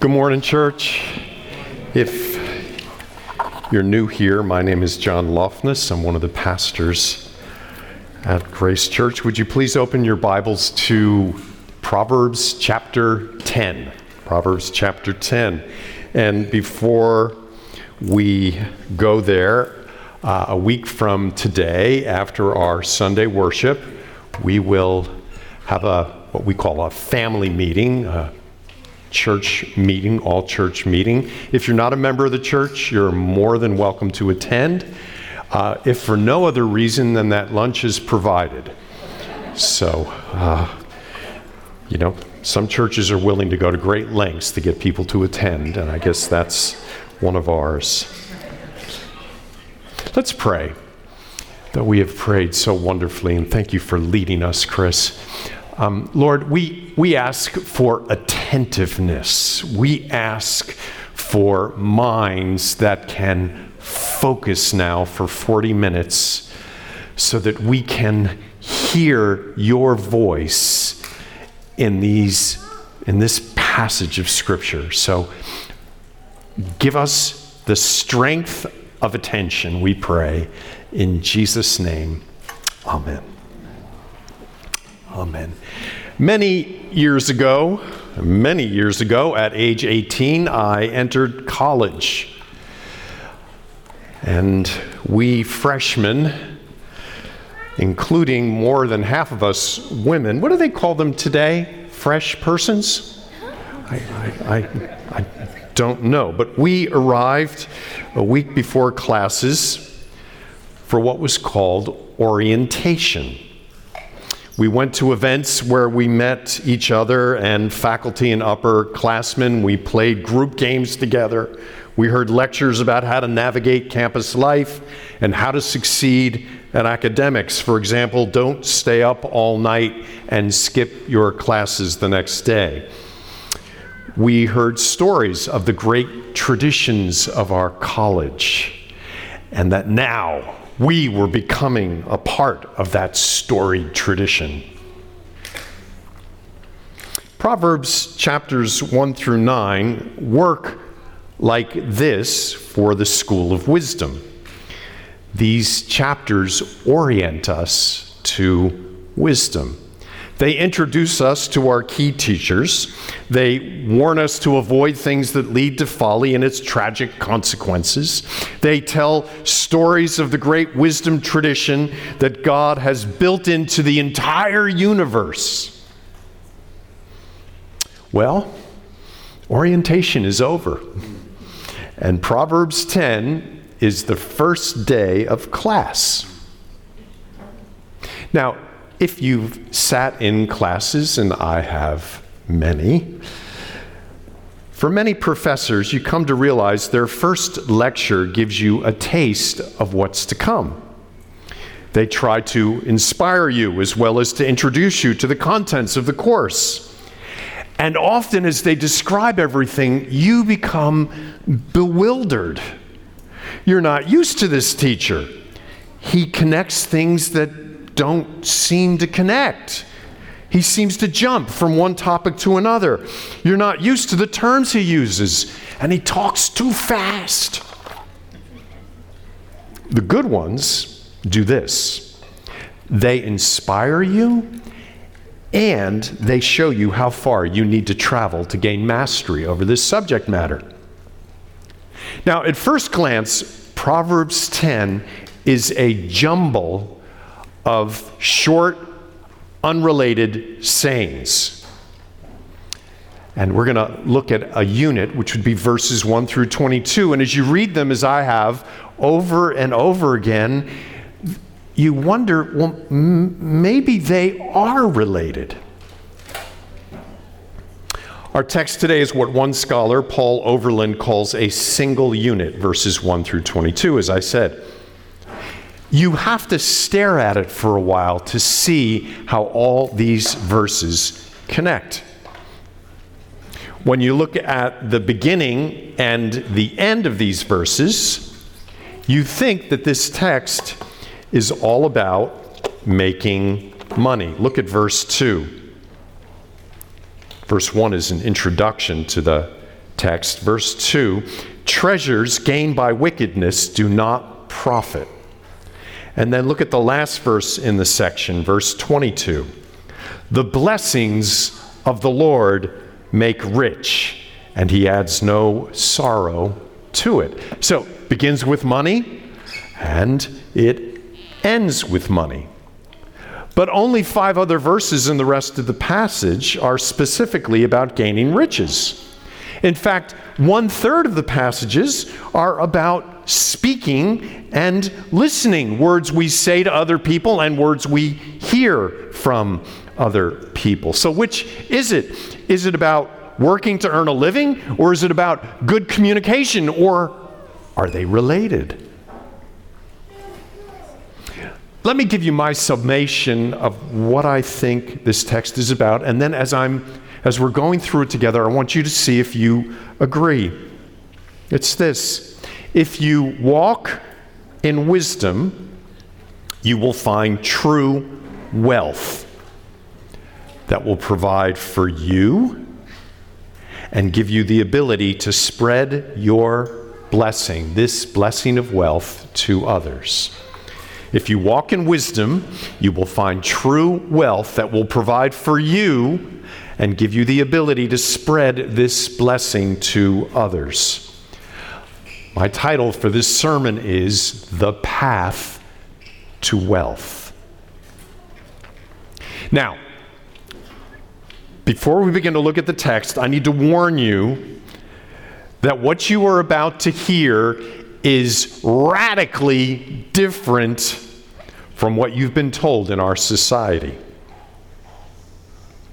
Good morning, church. If you're new here, my name is John Lofness. I'm one of the pastors at Grace Church. Would you please open your Bibles to Proverbs chapter 10? Proverbs chapter 10. And before we go there, uh, a week from today, after our Sunday worship, we will have a what we call a family meeting, church meeting, all church meeting. If you're not a member of the church, you're more than welcome to attend. Uh, if for no other reason than that lunch is provided. So, uh, you know, some churches are willing to go to great lengths to get people to attend, and I guess that's one of ours. Let's pray that we have prayed so wonderfully, and thank you for leading us, Chris. Um, Lord, we, we ask for attentiveness. We ask for minds that can focus now for 40 minutes so that we can hear your voice in these in this passage of scripture. So give us the strength of attention, we pray in Jesus name. Amen. Amen. Many years ago, many years ago, at age 18, I entered college. And we freshmen, including more than half of us women, what do they call them today? Fresh persons? I, I, I, I don't know. But we arrived a week before classes for what was called orientation. We went to events where we met each other and faculty and upperclassmen. We played group games together. We heard lectures about how to navigate campus life and how to succeed at academics. For example, don't stay up all night and skip your classes the next day. We heard stories of the great traditions of our college, and that now we were becoming a part of that storied tradition. Proverbs chapters 1 through 9 work like this for the school of wisdom. These chapters orient us to wisdom. They introduce us to our key teachers. They warn us to avoid things that lead to folly and its tragic consequences. They tell stories of the great wisdom tradition that God has built into the entire universe. Well, orientation is over. And Proverbs 10 is the first day of class. Now, if you've sat in classes, and I have many, for many professors, you come to realize their first lecture gives you a taste of what's to come. They try to inspire you as well as to introduce you to the contents of the course. And often, as they describe everything, you become bewildered. You're not used to this teacher. He connects things that don't seem to connect. He seems to jump from one topic to another. You're not used to the terms he uses, and he talks too fast. The good ones do this they inspire you and they show you how far you need to travel to gain mastery over this subject matter. Now, at first glance, Proverbs 10 is a jumble of short, unrelated sayings. And we're going to look at a unit, which would be verses 1 through 22. And as you read them, as I have over and over again, you wonder well, m- maybe they are related. Our text today is what one scholar, Paul Overland, calls a single unit, verses 1 through 22, as I said you have to stare at it for a while to see how all these verses connect. When you look at the beginning and the end of these verses, you think that this text is all about making money. Look at verse 2. Verse 1 is an introduction to the text, verse 2 treasures gained by wickedness do not profit. And then look at the last verse in the section, verse 22. The blessings of the Lord make rich, and he adds no sorrow to it. So, begins with money, and it ends with money. But only five other verses in the rest of the passage are specifically about gaining riches. In fact, one third of the passages are about speaking and listening, words we say to other people and words we hear from other people. So, which is it? Is it about working to earn a living, or is it about good communication, or are they related? Let me give you my summation of what I think this text is about, and then as I'm as we're going through it together, I want you to see if you agree. It's this if you walk in wisdom, you will find true wealth that will provide for you and give you the ability to spread your blessing, this blessing of wealth, to others. If you walk in wisdom, you will find true wealth that will provide for you and give you the ability to spread this blessing to others. My title for this sermon is The Path to Wealth. Now, before we begin to look at the text, I need to warn you that what you are about to hear is radically different from what you've been told in our society.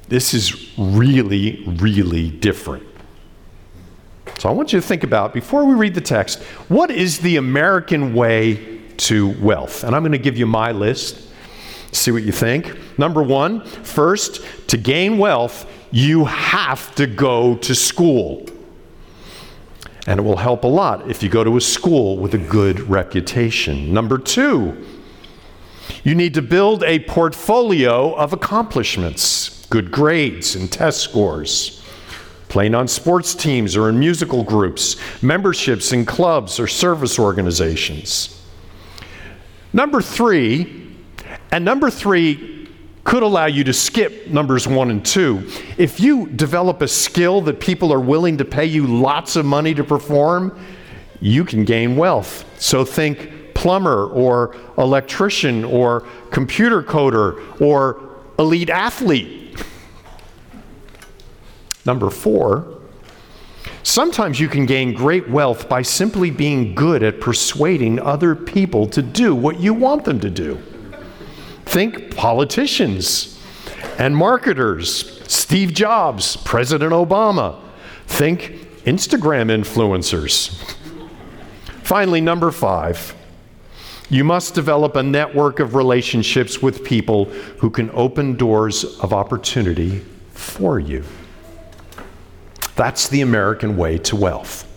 This is really, really different. So I want you to think about, before we read the text, what is the American way to wealth? And I'm going to give you my list. See what you think. Number one, first, to gain wealth, you have to go to school. And it will help a lot if you go to a school with a good reputation. Number two, you need to build a portfolio of accomplishments good grades and test scores, playing on sports teams or in musical groups, memberships in clubs or service organizations. Number three, and number three could allow you to skip numbers one and two. If you develop a skill that people are willing to pay you lots of money to perform, you can gain wealth. So think plumber or electrician or computer coder or elite athlete Number four, sometimes you can gain great wealth by simply being good at persuading other people to do what you want them to do. Think politicians and marketers, Steve Jobs, President Obama. Think Instagram influencers. Finally, number five, you must develop a network of relationships with people who can open doors of opportunity for you. That's the American way to wealth.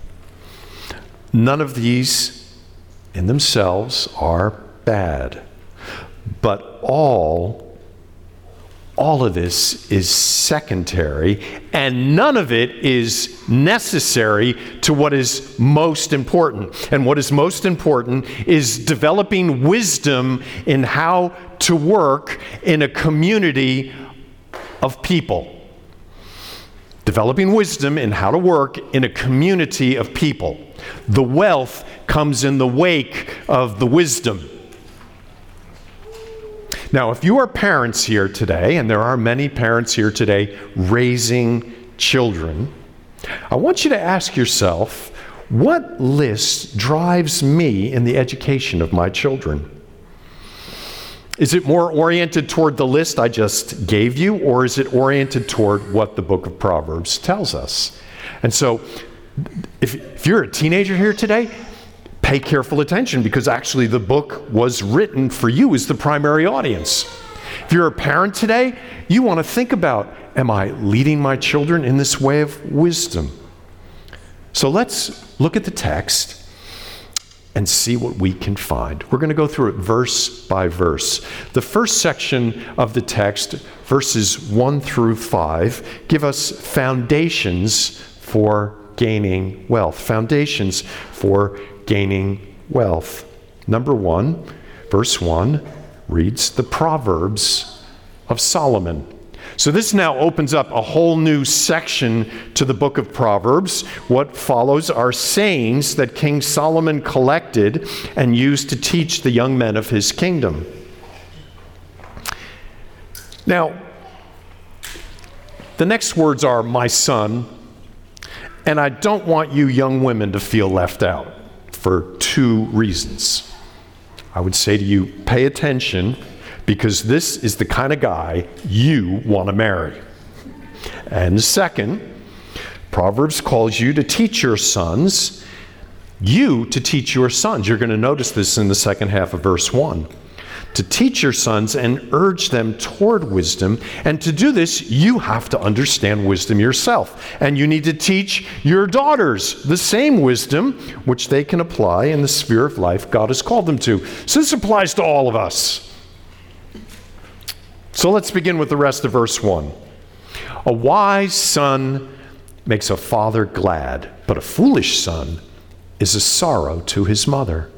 None of these in themselves are bad, but all all of this is secondary, and none of it is necessary to what is most important. And what is most important is developing wisdom in how to work in a community of people developing wisdom in how to work in a community of people. The wealth comes in the wake of the wisdom. Now, if you are parents here today, and there are many parents here today raising children, I want you to ask yourself what list drives me in the education of my children? Is it more oriented toward the list I just gave you, or is it oriented toward what the book of Proverbs tells us? And so, if, if you're a teenager here today, pay careful attention because actually the book was written for you as the primary audience. If you're a parent today, you want to think about am I leading my children in this way of wisdom? So let's look at the text and see what we can find. We're going to go through it verse by verse. The first section of the text, verses 1 through 5, give us foundations for gaining wealth. Foundations for gaining wealth. Number one, verse 1 reads the Proverbs of Solomon. So, this now opens up a whole new section to the book of Proverbs. What follows are sayings that King Solomon collected and used to teach the young men of his kingdom. Now, the next words are, my son, and I don't want you young women to feel left out for two reasons. I would say to you, pay attention because this is the kind of guy you want to marry. And second, Proverbs calls you to teach your sons, you to teach your sons. You're going to notice this in the second half of verse 1 to teach your sons and urge them toward wisdom. And to do this, you have to understand wisdom yourself. And you need to teach your daughters the same wisdom which they can apply in the sphere of life God has called them to. So this applies to all of us. So let's begin with the rest of verse 1. A wise son makes a father glad, but a foolish son is a sorrow to his mother.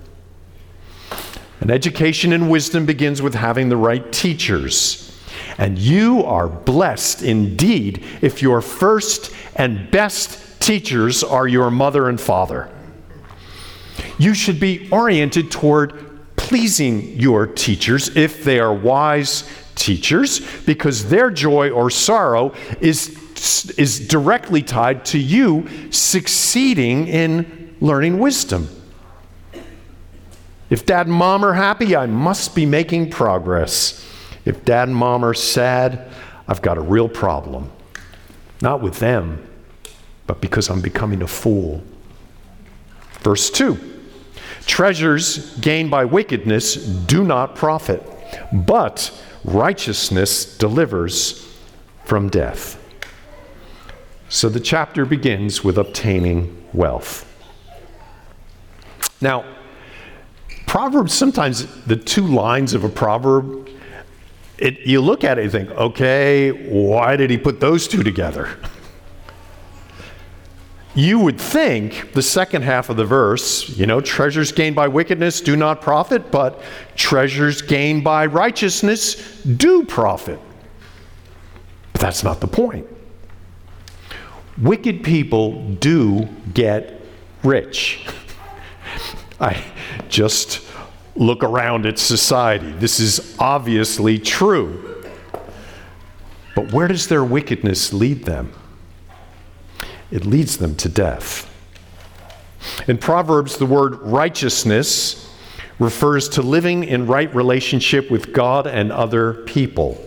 An education in wisdom begins with having the right teachers. And you are blessed indeed if your first and best teachers are your mother and father. You should be oriented toward pleasing your teachers if they are wise teachers, because their joy or sorrow is, is directly tied to you succeeding in learning wisdom. If dad and mom are happy, I must be making progress. If dad and mom are sad, I've got a real problem. Not with them, but because I'm becoming a fool. Verse 2 Treasures gained by wickedness do not profit, but righteousness delivers from death. So the chapter begins with obtaining wealth. Now, Proverbs, sometimes the two lines of a proverb, it, you look at it and think, okay, why did he put those two together? You would think the second half of the verse, you know, treasures gained by wickedness do not profit, but treasures gained by righteousness do profit. But that's not the point. Wicked people do get rich. I just look around at society. This is obviously true. But where does their wickedness lead them? It leads them to death. In Proverbs, the word righteousness refers to living in right relationship with God and other people.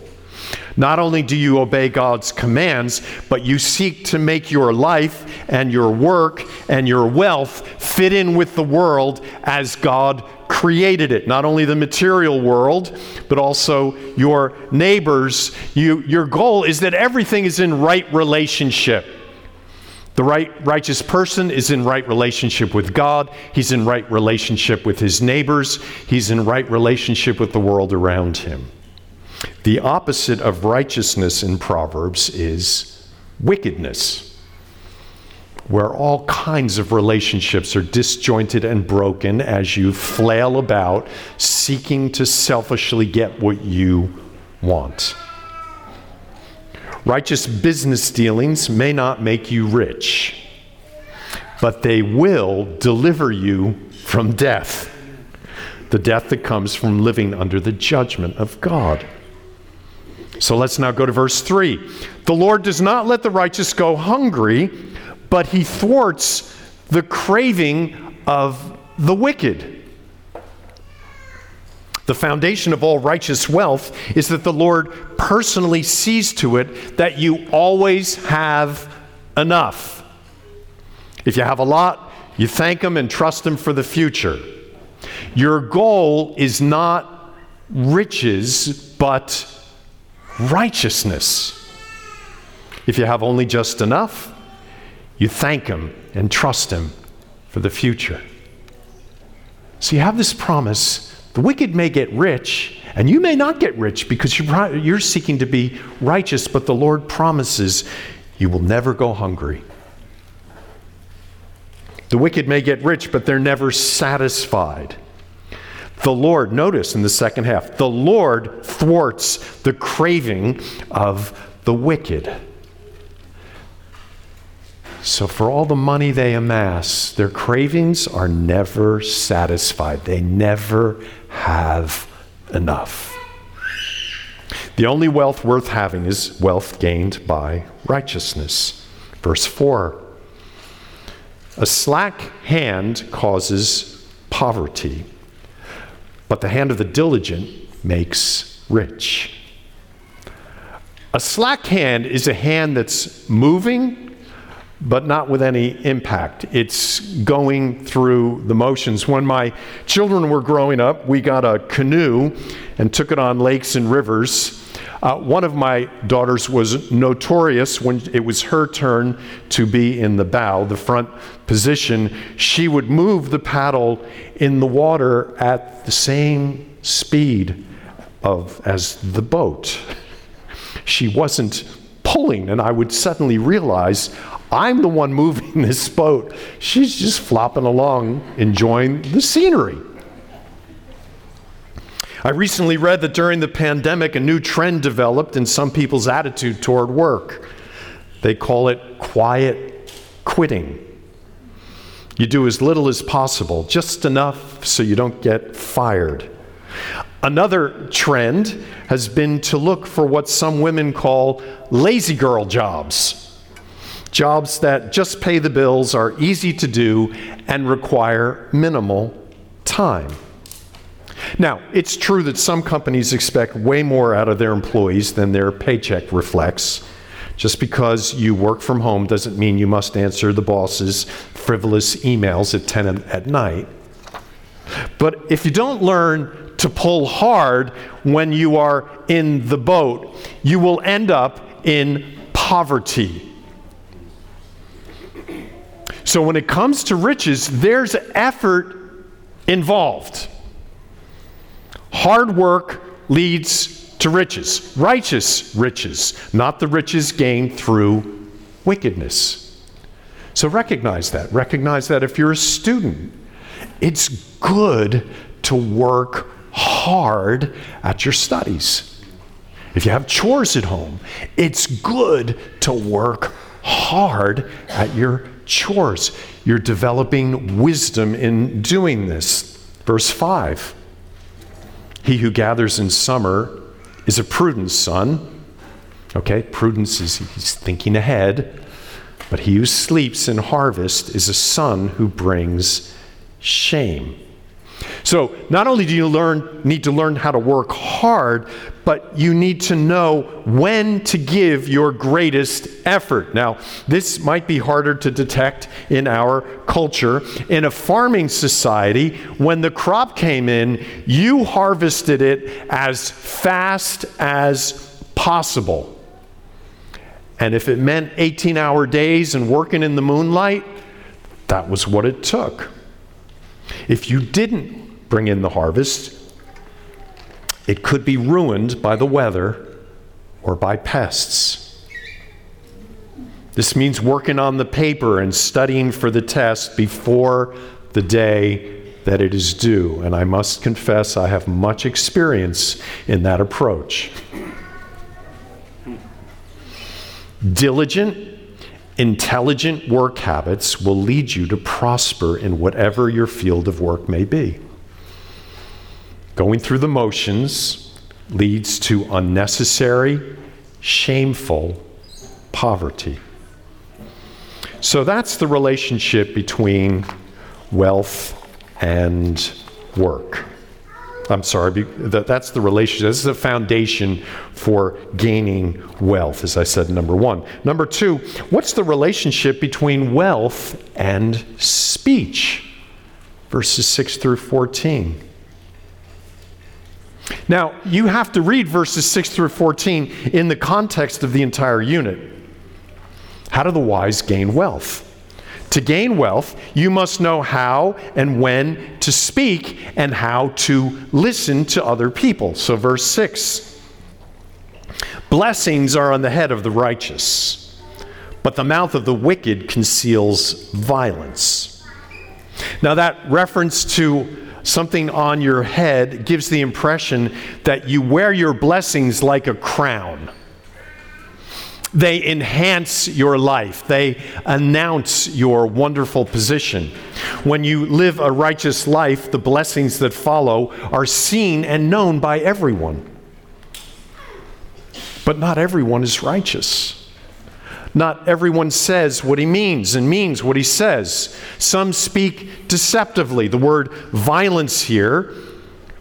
Not only do you obey God's commands, but you seek to make your life and your work and your wealth fit in with the world as God created it. Not only the material world, but also your neighbors. You, your goal is that everything is in right relationship. The right righteous person is in right relationship with God. He's in right relationship with his neighbors. He's in right relationship with the world around him. The opposite of righteousness in Proverbs is wickedness, where all kinds of relationships are disjointed and broken as you flail about seeking to selfishly get what you want. Righteous business dealings may not make you rich, but they will deliver you from death the death that comes from living under the judgment of God. So let's now go to verse 3. The Lord does not let the righteous go hungry, but he thwarts the craving of the wicked. The foundation of all righteous wealth is that the Lord personally sees to it that you always have enough. If you have a lot, you thank Him and trust Him for the future. Your goal is not riches, but righteousness. If you have only just enough, you thank Him and trust Him for the future. So you have this promise the wicked may get rich, and you may not get rich because you're, seeking to be righteous, but the Lord promises you will never go hungry. The wicked may get rich, but they're never satisfied. The Lord, notice in the second half, the Lord thwarts the craving of the wicked. So, for all the money they amass, their cravings are never satisfied. They never have enough. The only wealth worth having is wealth gained by righteousness. Verse 4 A slack hand causes poverty, but the hand of the diligent makes rich. A slack hand is a hand that's moving but not with any impact. It's going through the motions. When my children were growing up, we got a canoe and took it on lakes and rivers. Uh, one of my daughters was notorious when it was her turn to be in the bow, the front position. She would move the paddle in the water at the same speed of as the boat. She wasn't pulling, and I would suddenly realize I'm the one moving this boat. She's just flopping along, enjoying the scenery. I recently read that during the pandemic, a new trend developed in some people's attitude toward work. They call it quiet quitting. You do as little as possible, just enough so you don't get fired. Another trend has been to look for what some women call lazy girl jobs jobs that just pay the bills, are easy to do, and require minimal time. Now, it's true that some companies expect way more out of their employees than their paycheck reflects. Just because you work from home doesn't mean you must answer the boss's frivolous emails at 10 at night. But if you don't learn to pull hard when you are in the boat, you will end up in poverty. So when it comes to riches, there's effort involved. Hard work leads to riches, righteous riches, not the riches gained through wickedness. So recognize that. Recognize that if you're a student, it's good to work hard at your studies. If you have chores at home, it's good to work hard at your chores. You're developing wisdom in doing this. Verse 5 He who gathers in summer is a prudent son. Okay, prudence is he's thinking ahead. But he who sleeps in harvest is a son who brings shame. So, not only do you learn, need to learn how to work hard, but you need to know when to give your greatest effort. Now, this might be harder to detect in our culture. In a farming society, when the crop came in, you harvested it as fast as possible. And if it meant 18 hour days and working in the moonlight, that was what it took. If you didn't bring in the harvest, it could be ruined by the weather or by pests. This means working on the paper and studying for the test before the day that it is due. And I must confess, I have much experience in that approach. Diligent, intelligent work habits will lead you to prosper in whatever your field of work may be. Going through the motions leads to unnecessary, shameful poverty. So that's the relationship between wealth and work. I'm sorry, that's the relationship. This is the foundation for gaining wealth, as I said, number one. Number two, what's the relationship between wealth and speech? Verses 6 through 14. Now, you have to read verses 6 through 14 in the context of the entire unit. How do the wise gain wealth? To gain wealth, you must know how and when to speak and how to listen to other people. So, verse 6 Blessings are on the head of the righteous, but the mouth of the wicked conceals violence. Now, that reference to something on your head gives the impression that you wear your blessings like a crown. They enhance your life. They announce your wonderful position. When you live a righteous life, the blessings that follow are seen and known by everyone. But not everyone is righteous. Not everyone says what he means and means what he says. Some speak deceptively. The word violence here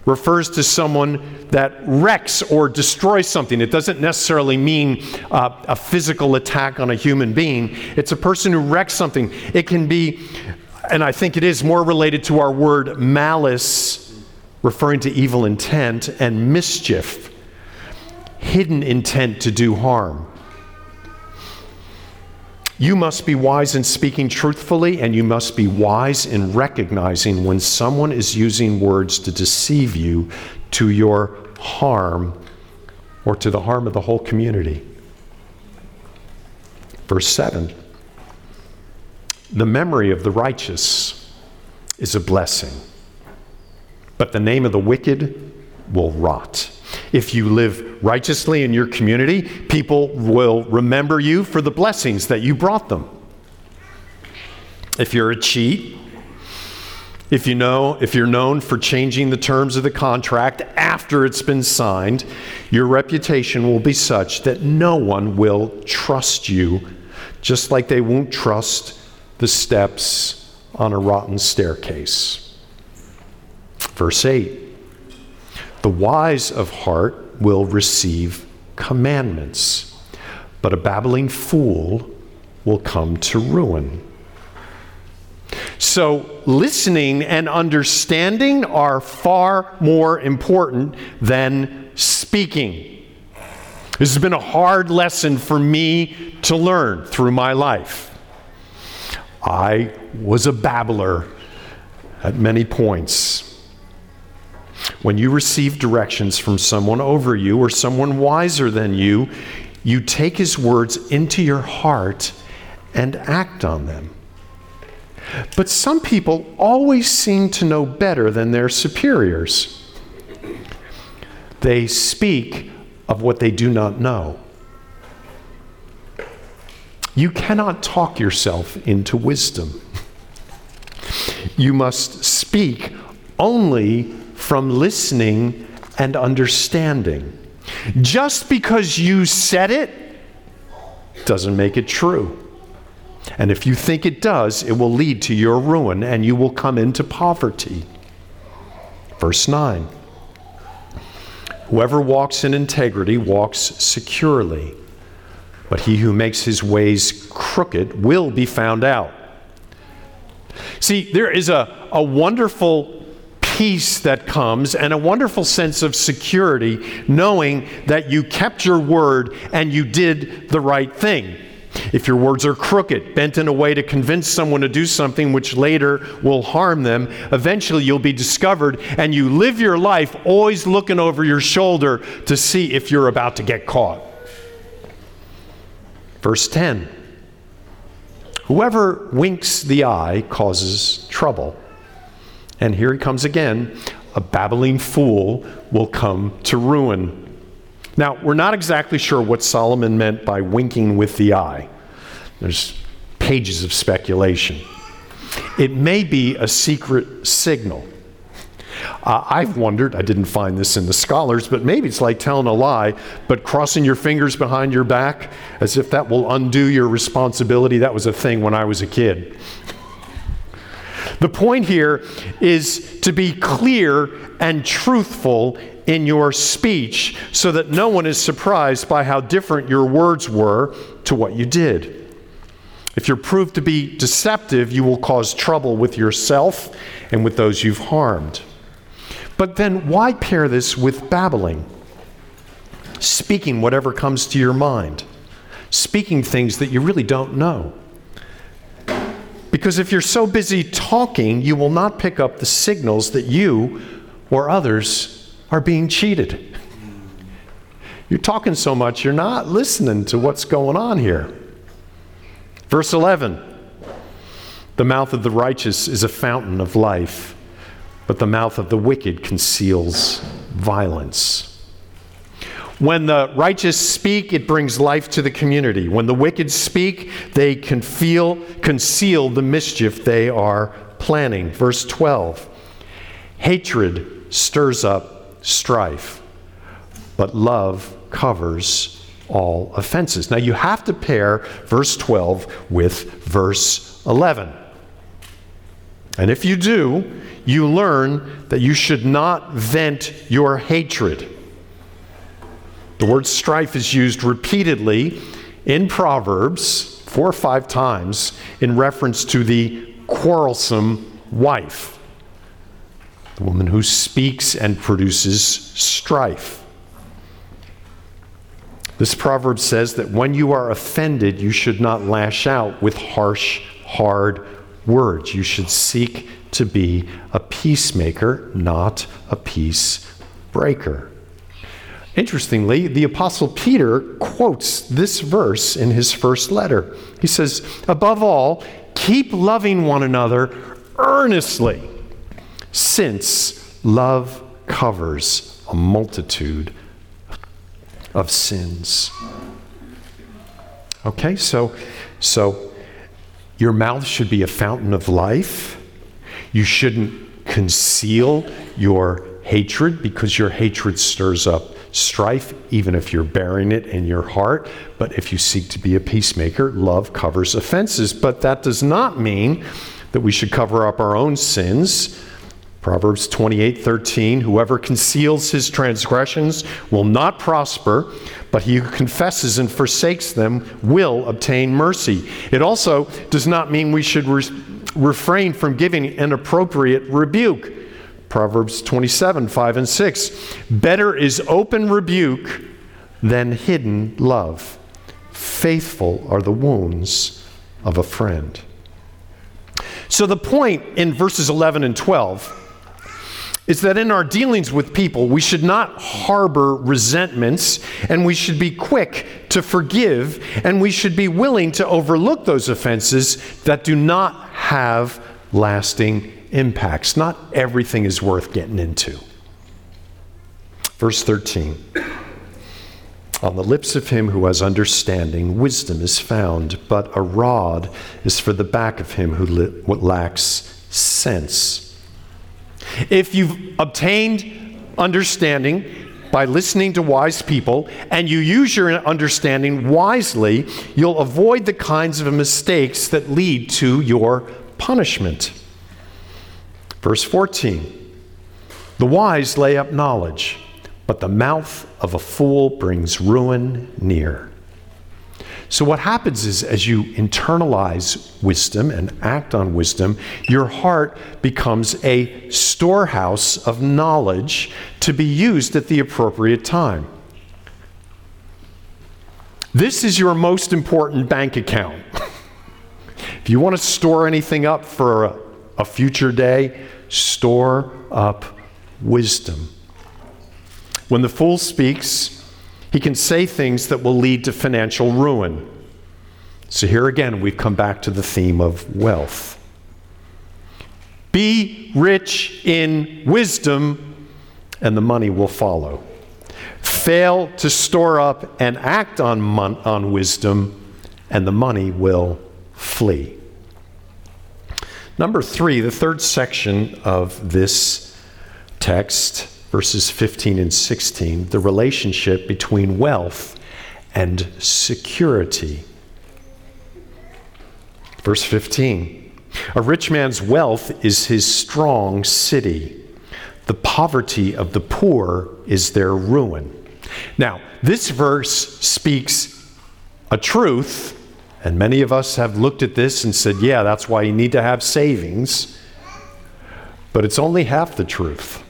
refers to someone that wrecks or destroys something. It doesn't necessarily mean uh, a physical attack on a human being, it's a person who wrecks something. It can be, and I think it is more related to our word malice, referring to evil intent, and mischief, hidden intent to do harm. You must be wise in speaking truthfully, and you must be wise in recognizing when someone is using words to deceive you to your harm or to the harm of the whole community. Verse 7 The memory of the righteous is a blessing, but the name of the wicked will rot. If you live righteously in your community, people will remember you for the blessings that you brought them. If you're a cheat, if you know, if you're known for changing the terms of the contract after it's been signed, your reputation will be such that no one will trust you, just like they won't trust the steps on a rotten staircase. Verse 8 the wise of heart will receive commandments, but a babbling fool will come to ruin. So, listening and understanding are far more important than speaking. This has been a hard lesson for me to learn through my life. I was a babbler at many points. When you receive directions from someone over you or someone wiser than you, you take his words into your heart and act on them. But some people always seem to know better than their superiors. They speak of what they do not know. You cannot talk yourself into wisdom. You must speak only from listening and understanding. Just because you said it doesn't make it true. And if you think it does, it will lead to your ruin and you will come into poverty. Verse 9 Whoever walks in integrity walks securely, but he who makes his ways crooked will be found out. See, there is a, a wonderful peace that comes and a wonderful sense of security knowing that you kept your word and you did the right thing. If your words are crooked, bent in a way to convince someone to do something which later will harm them, eventually you'll be discovered and you live your life always looking over your shoulder to see if you're about to get caught. Verse 10 Whoever winks the eye causes trouble and here he comes again a babbling fool will come to ruin. Now, we're not exactly sure what Solomon meant by winking with the eye. There's pages of speculation. It may be a secret signal. Uh, I've wondered, I didn't find this in the scholars, but maybe it's like telling a lie, but crossing your fingers behind your back as if that will undo your responsibility. That was a thing when I was a kid. The point here is to be clear and truthful in your speech so that no one is surprised by how different your words were to what you did. If you're proved to be deceptive, you will cause trouble with yourself and with those you've harmed. But then why pair this with babbling? Speaking whatever comes to your mind, speaking things that you really don't know. Because if you're so busy talking, you will not pick up the signals that you or others are being cheated. You're talking so much, you're not listening to what's going on here. Verse 11 The mouth of the righteous is a fountain of life, but the mouth of the wicked conceals violence. When the righteous speak, it brings life to the community. When the wicked speak, they can feel, conceal the mischief they are planning. Verse 12 Hatred stirs up strife, but love covers all offenses. Now you have to pair verse 12 with verse 11. And if you do, you learn that you should not vent your hatred. The word strife is used repeatedly in Proverbs, four or five times, in reference to the quarrelsome wife, the woman who speaks and produces strife. This proverb says that when you are offended, you should not lash out with harsh, hard words. You should seek to be a peacemaker, not a peace breaker. Interestingly, the Apostle Peter quotes this verse in his first letter. He says, Above all, keep loving one another earnestly, since love covers a multitude of sins. Okay, so, so your mouth should be a fountain of life. You shouldn't conceal your hatred because your hatred stirs up strife, even if you're bearing it in your heart. But if you seek to be a peacemaker, love covers offenses. But that does not mean that we should cover up our own sins. Proverbs 28 13, whoever conceals his transgressions will not prosper, but he who confesses and forsakes them will obtain mercy. It also does not mean we should re- refrain from giving an appropriate rebuke. Proverbs 27 5 and 6. Better is open rebuke than hidden love. Faithful are the wounds of a friend. So, the point in verses 11 and 12 is that in our dealings with people, we should not harbor resentments and we should be quick to forgive and we should be willing to overlook those offenses that do not have lasting impacts. Not everything is worth getting into. Verse 13 On the lips of him who has understanding, wisdom is found, but a rod is for the back of him who lacks sense. If you've obtained understanding, by listening to wise people and you use your understanding wisely, you'll avoid the kinds of mistakes that lead to your punishment. Verse 14 The wise lay up knowledge, but the mouth of a fool brings ruin near. So, what happens is, as you internalize wisdom and act on wisdom, your heart becomes a storehouse of knowledge to be used at the appropriate time. This is your most important bank account. if you want to store anything up for a, a future day, store up wisdom. When the fool speaks, he can say things that will lead to financial ruin. So here again, we've come back to the theme of wealth. Be rich in wisdom, and the money will follow. Fail to store up and act on, mon- on wisdom, and the money will flee. Number three, the third section of this text, verses 15 and 16, the relationship between wealth and security. Verse 15 A rich man's wealth is his strong city, the poverty of the poor is their ruin. Now, this verse speaks a truth and many of us have looked at this and said, yeah, that's why you need to have savings. But it's only half the truth.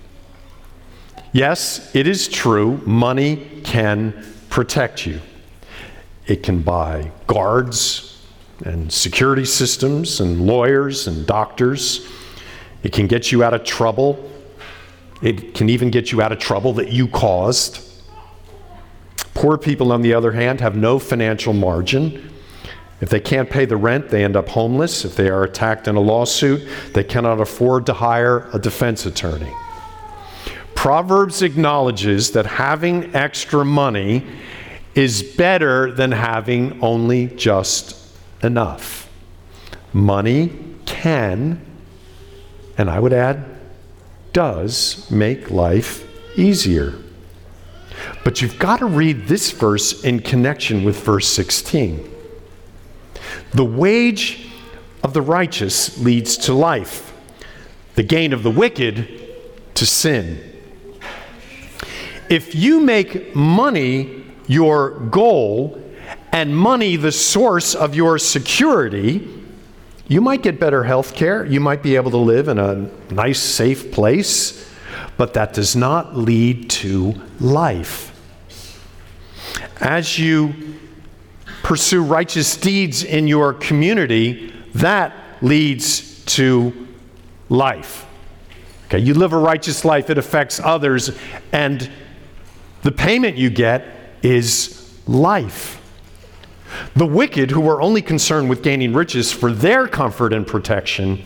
Yes, it is true, money can protect you. It can buy guards and security systems and lawyers and doctors. It can get you out of trouble. It can even get you out of trouble that you caused. Poor people, on the other hand, have no financial margin If they can't pay the rent, they end up homeless. If they are attacked in a lawsuit, they cannot afford to hire a defense attorney. Proverbs acknowledges that having extra money is better than having only just enough. Money can, and I would add, does make life easier. But you've got to read this verse in connection with verse 16. The wage of the righteous leads to life, the gain of the wicked to sin. If you make money your goal and money the source of your security, you might get better health care. You might be able to live in a nice, safe place, but that does not lead to life. As you pursue righteous deeds in your community, that leads to life. Okay, you live a righteous life, it affects others, and the payment you get is life. The wicked, who are only concerned with gaining riches for their comfort and protection,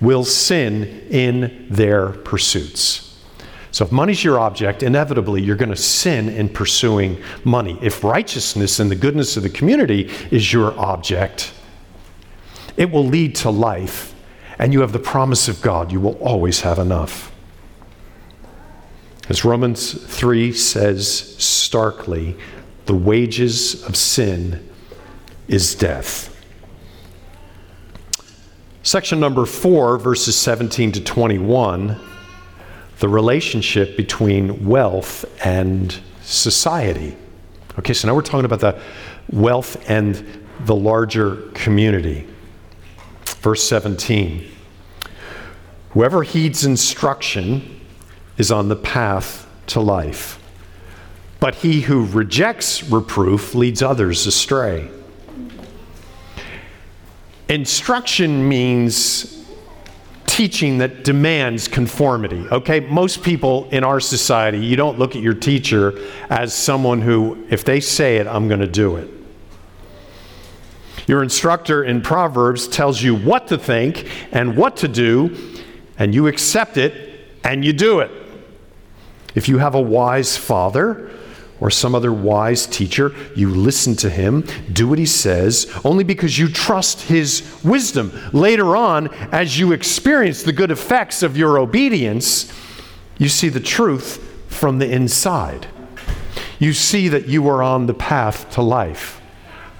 will sin in their pursuits. So, if money's your object, inevitably you're going to sin in pursuing money. If righteousness and the goodness of the community is your object, it will lead to life, and you have the promise of God. You will always have enough. As Romans 3 says starkly, the wages of sin is death. Section number 4, verses 17 to 21 the relationship between wealth and society. Okay, so now we're talking about the wealth and the larger community. Verse 17 Whoever heeds instruction is on the path to life, but he who rejects reproof leads others astray. Instruction means teaching that demands conformity. Okay, most people in our society, you don't look at your teacher as someone who, if they say it, I'm going to do it. Your instructor in Proverbs tells you what to think and what to do, and you accept it and you do it. If you have a wise father, or some other wise teacher, you listen to him, do what he says, only because you trust his wisdom. Later on, as you experience the good effects of your obedience, you see the truth from the inside. You see that you are on the path to life.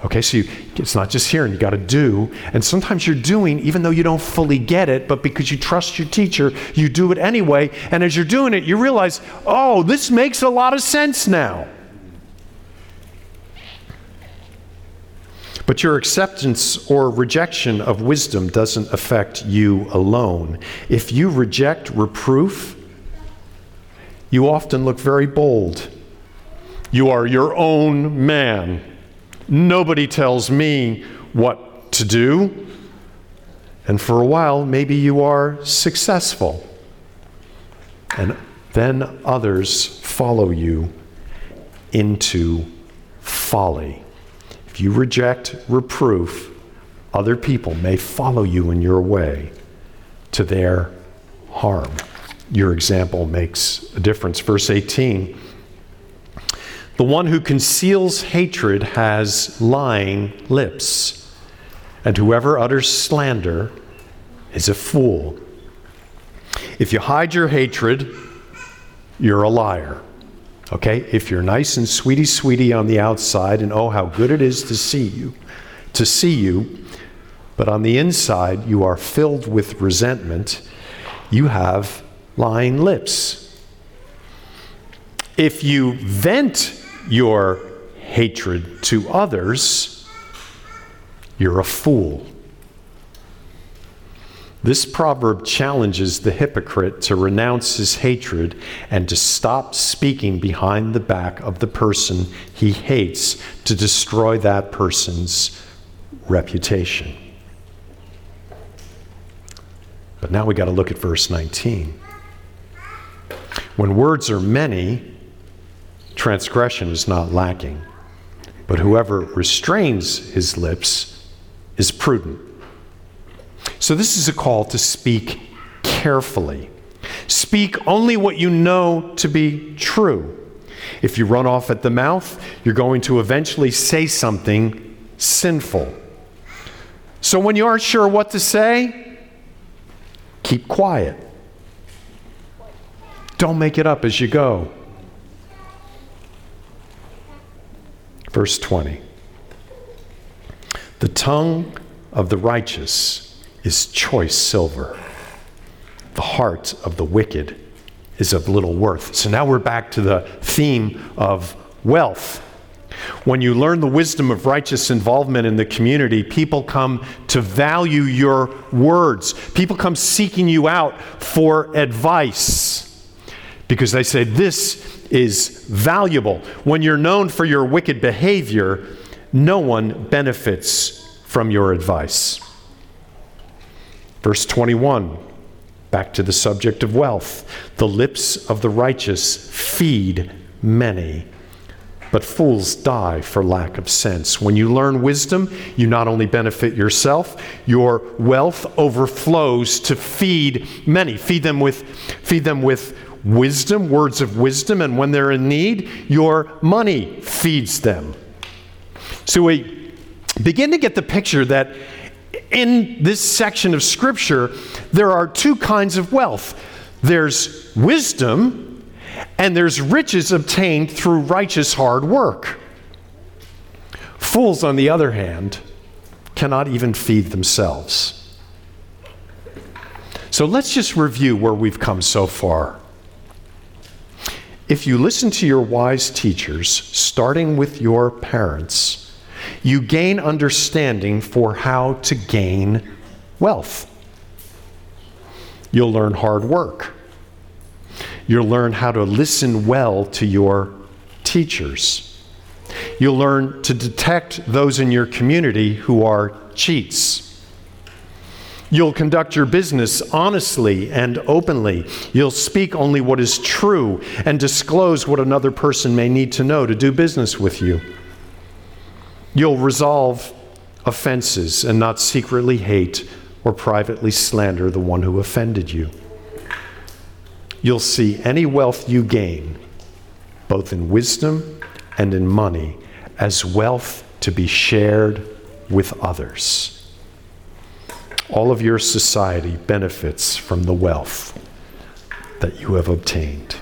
Okay, so you, it's not just hearing, you got to do. And sometimes you're doing even though you don't fully get it, but because you trust your teacher, you do it anyway. And as you're doing it, you realize, oh, this makes a lot of sense now. But your acceptance or rejection of wisdom doesn't affect you alone. If you reject reproof, you often look very bold. You are your own man. Nobody tells me what to do. And for a while, maybe you are successful. And then others follow you into folly. If you reject reproof, other people may follow you in your way to their harm. Your example makes a difference. Verse 18 the one who conceals hatred has lying lips, and whoever utters slander is a fool. If you hide your hatred, you're a liar. Okay? If you're nice and sweetie sweetie on the outside, and oh, how good it is to see you, to see you, but on the inside you are filled with resentment, you have lying lips. If you vent your hatred to others, you're a fool. This proverb challenges the hypocrite to renounce his hatred and to stop speaking behind the back of the person he hates to destroy that person's reputation. But now we got to look at verse 19. When words are many, transgression is not lacking. but whoever restrains his lips is prudent. So, this is a call to speak carefully. Speak only what you know to be true. If you run off at the mouth, you're going to eventually say something sinful. So, when you aren't sure what to say, keep quiet. Don't make it up as you go. Verse 20 The tongue of the righteous is choice silver, the heart of the wicked is of little worth. So now we're back to the theme of wealth. When you learn the wisdom of righteous involvement in the community, people come to value your words. People come seeking you out for advice because they say, This is valuable. When you're known for your wicked behavior, no one benefits from your advice. Verse 21, back to the subject of wealth. The lips of the righteous feed many, but fools die for lack of sense. When you learn wisdom, you not only benefit yourself, your wealth overflows to feed many. Feed them with, feed them with wisdom, words of wisdom, and when they're in need, your money feeds them. So we begin to get the picture that in this section of Scripture, there are two kinds of wealth there's wisdom, and there's riches obtained through righteous hard work. Fools, on the other hand, cannot even feed themselves. So let's just review where we've come so far. If you listen to your wise teachers, starting with your parents, you gain understanding for how to gain wealth. You'll learn hard work. You'll learn how to listen well to your teachers. You'll learn to detect those in your community who are cheats. You'll conduct your business honestly and openly. You'll speak only what is true and disclose what another person may need to know to do business with you. You'll resolve offenses and not secretly hate or privately slander the one who offended you. You'll see any wealth you gain, both in wisdom and in money, as wealth to be shared with others all of your society benefits from the wealth that you have obtained.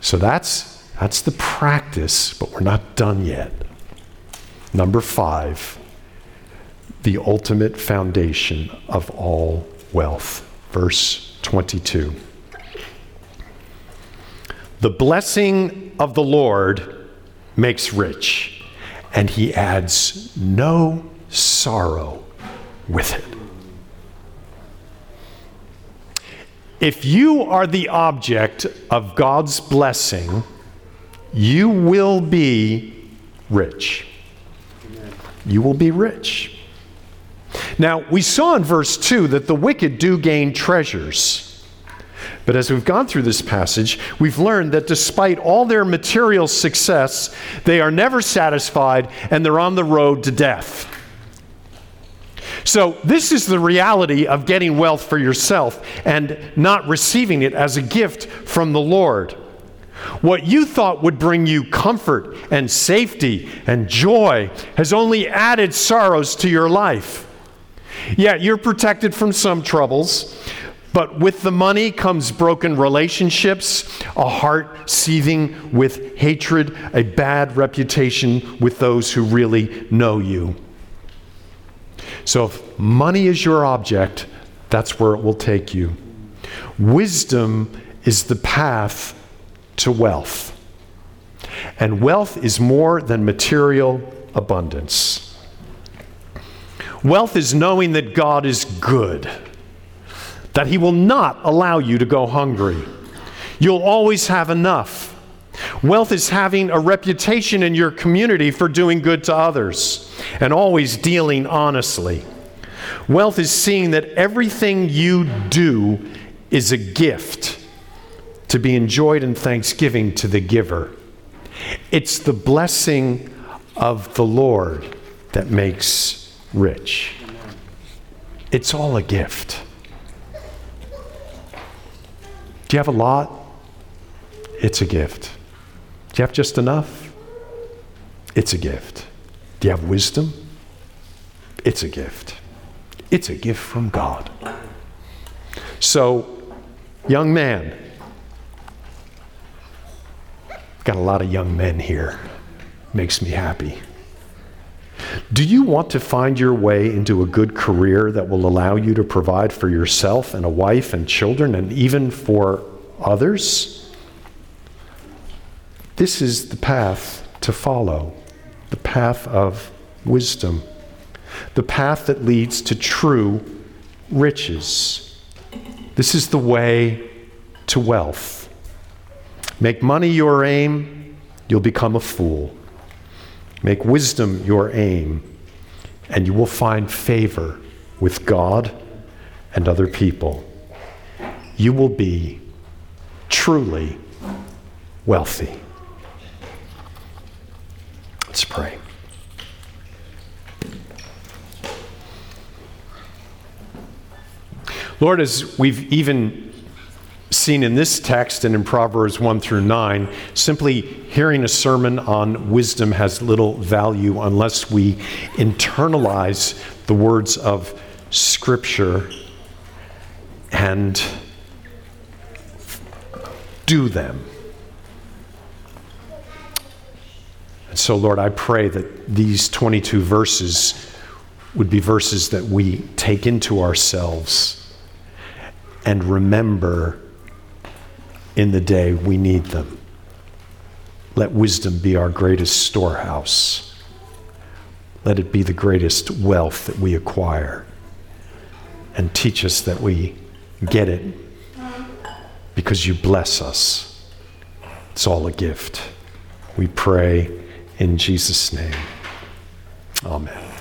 So that's, that's the practice, but we're not done yet. Number five, the ultimate foundation of all wealth. Verse 22. The blessing of the Lord makes rich, and he adds no sorrow with it. If you are the object of God's blessing, you will be rich. You will be rich. Now, we saw in verse 2 that the wicked do gain treasures. But as we've gone through this passage, we've learned that despite all their material success, they are never satisfied and they're on the road to death. So, this is the reality of getting wealth for yourself and not receiving it as a gift from the Lord. What you thought would bring you comfort and safety and joy has only added sorrows to your life. Yeah, you're protected from some troubles, but with the money comes broken relationships, a heart seething with hatred, a bad reputation with those who really know you. So if money is your object, that's where it will take you. Wisdom is the path to wealth. And wealth is more than material abundance. Wealth is knowing that God is good, that He will not allow you to go hungry. You'll always have enough. Wealth is having a reputation in your community for doing good to others and always dealing honestly. Wealth is seeing that everything you do is a gift to be enjoyed in thanksgiving to the giver. It's the blessing of the Lord that makes rich. It's all a gift. Do you have a lot? It's a gift. Do you have just enough? It's a gift. Do you have wisdom? It's a gift. It's a gift from God. So, young man, got a lot of young men here. Makes me happy. Do you want to find your way into a good career that will allow you to provide for yourself and a wife and children and even for others? This is the path to follow, the path of wisdom, the path that leads to true riches. This is the way to wealth. Make money your aim, you'll become a fool. Make wisdom your aim, and you will find favor with God and other people. You will be truly wealthy. Let's pray. Lord, as we've even seen in this text and in Proverbs 1 through 9, simply hearing a sermon on wisdom has little value unless we internalize the words of Scripture and do them. And so, Lord, I pray that these 22 verses would be verses that we take into ourselves and remember in the day we need them. Let wisdom be our greatest storehouse. Let it be the greatest wealth that we acquire. And teach us that we get it because you bless us. It's all a gift. We pray in Jesus' name. Amen.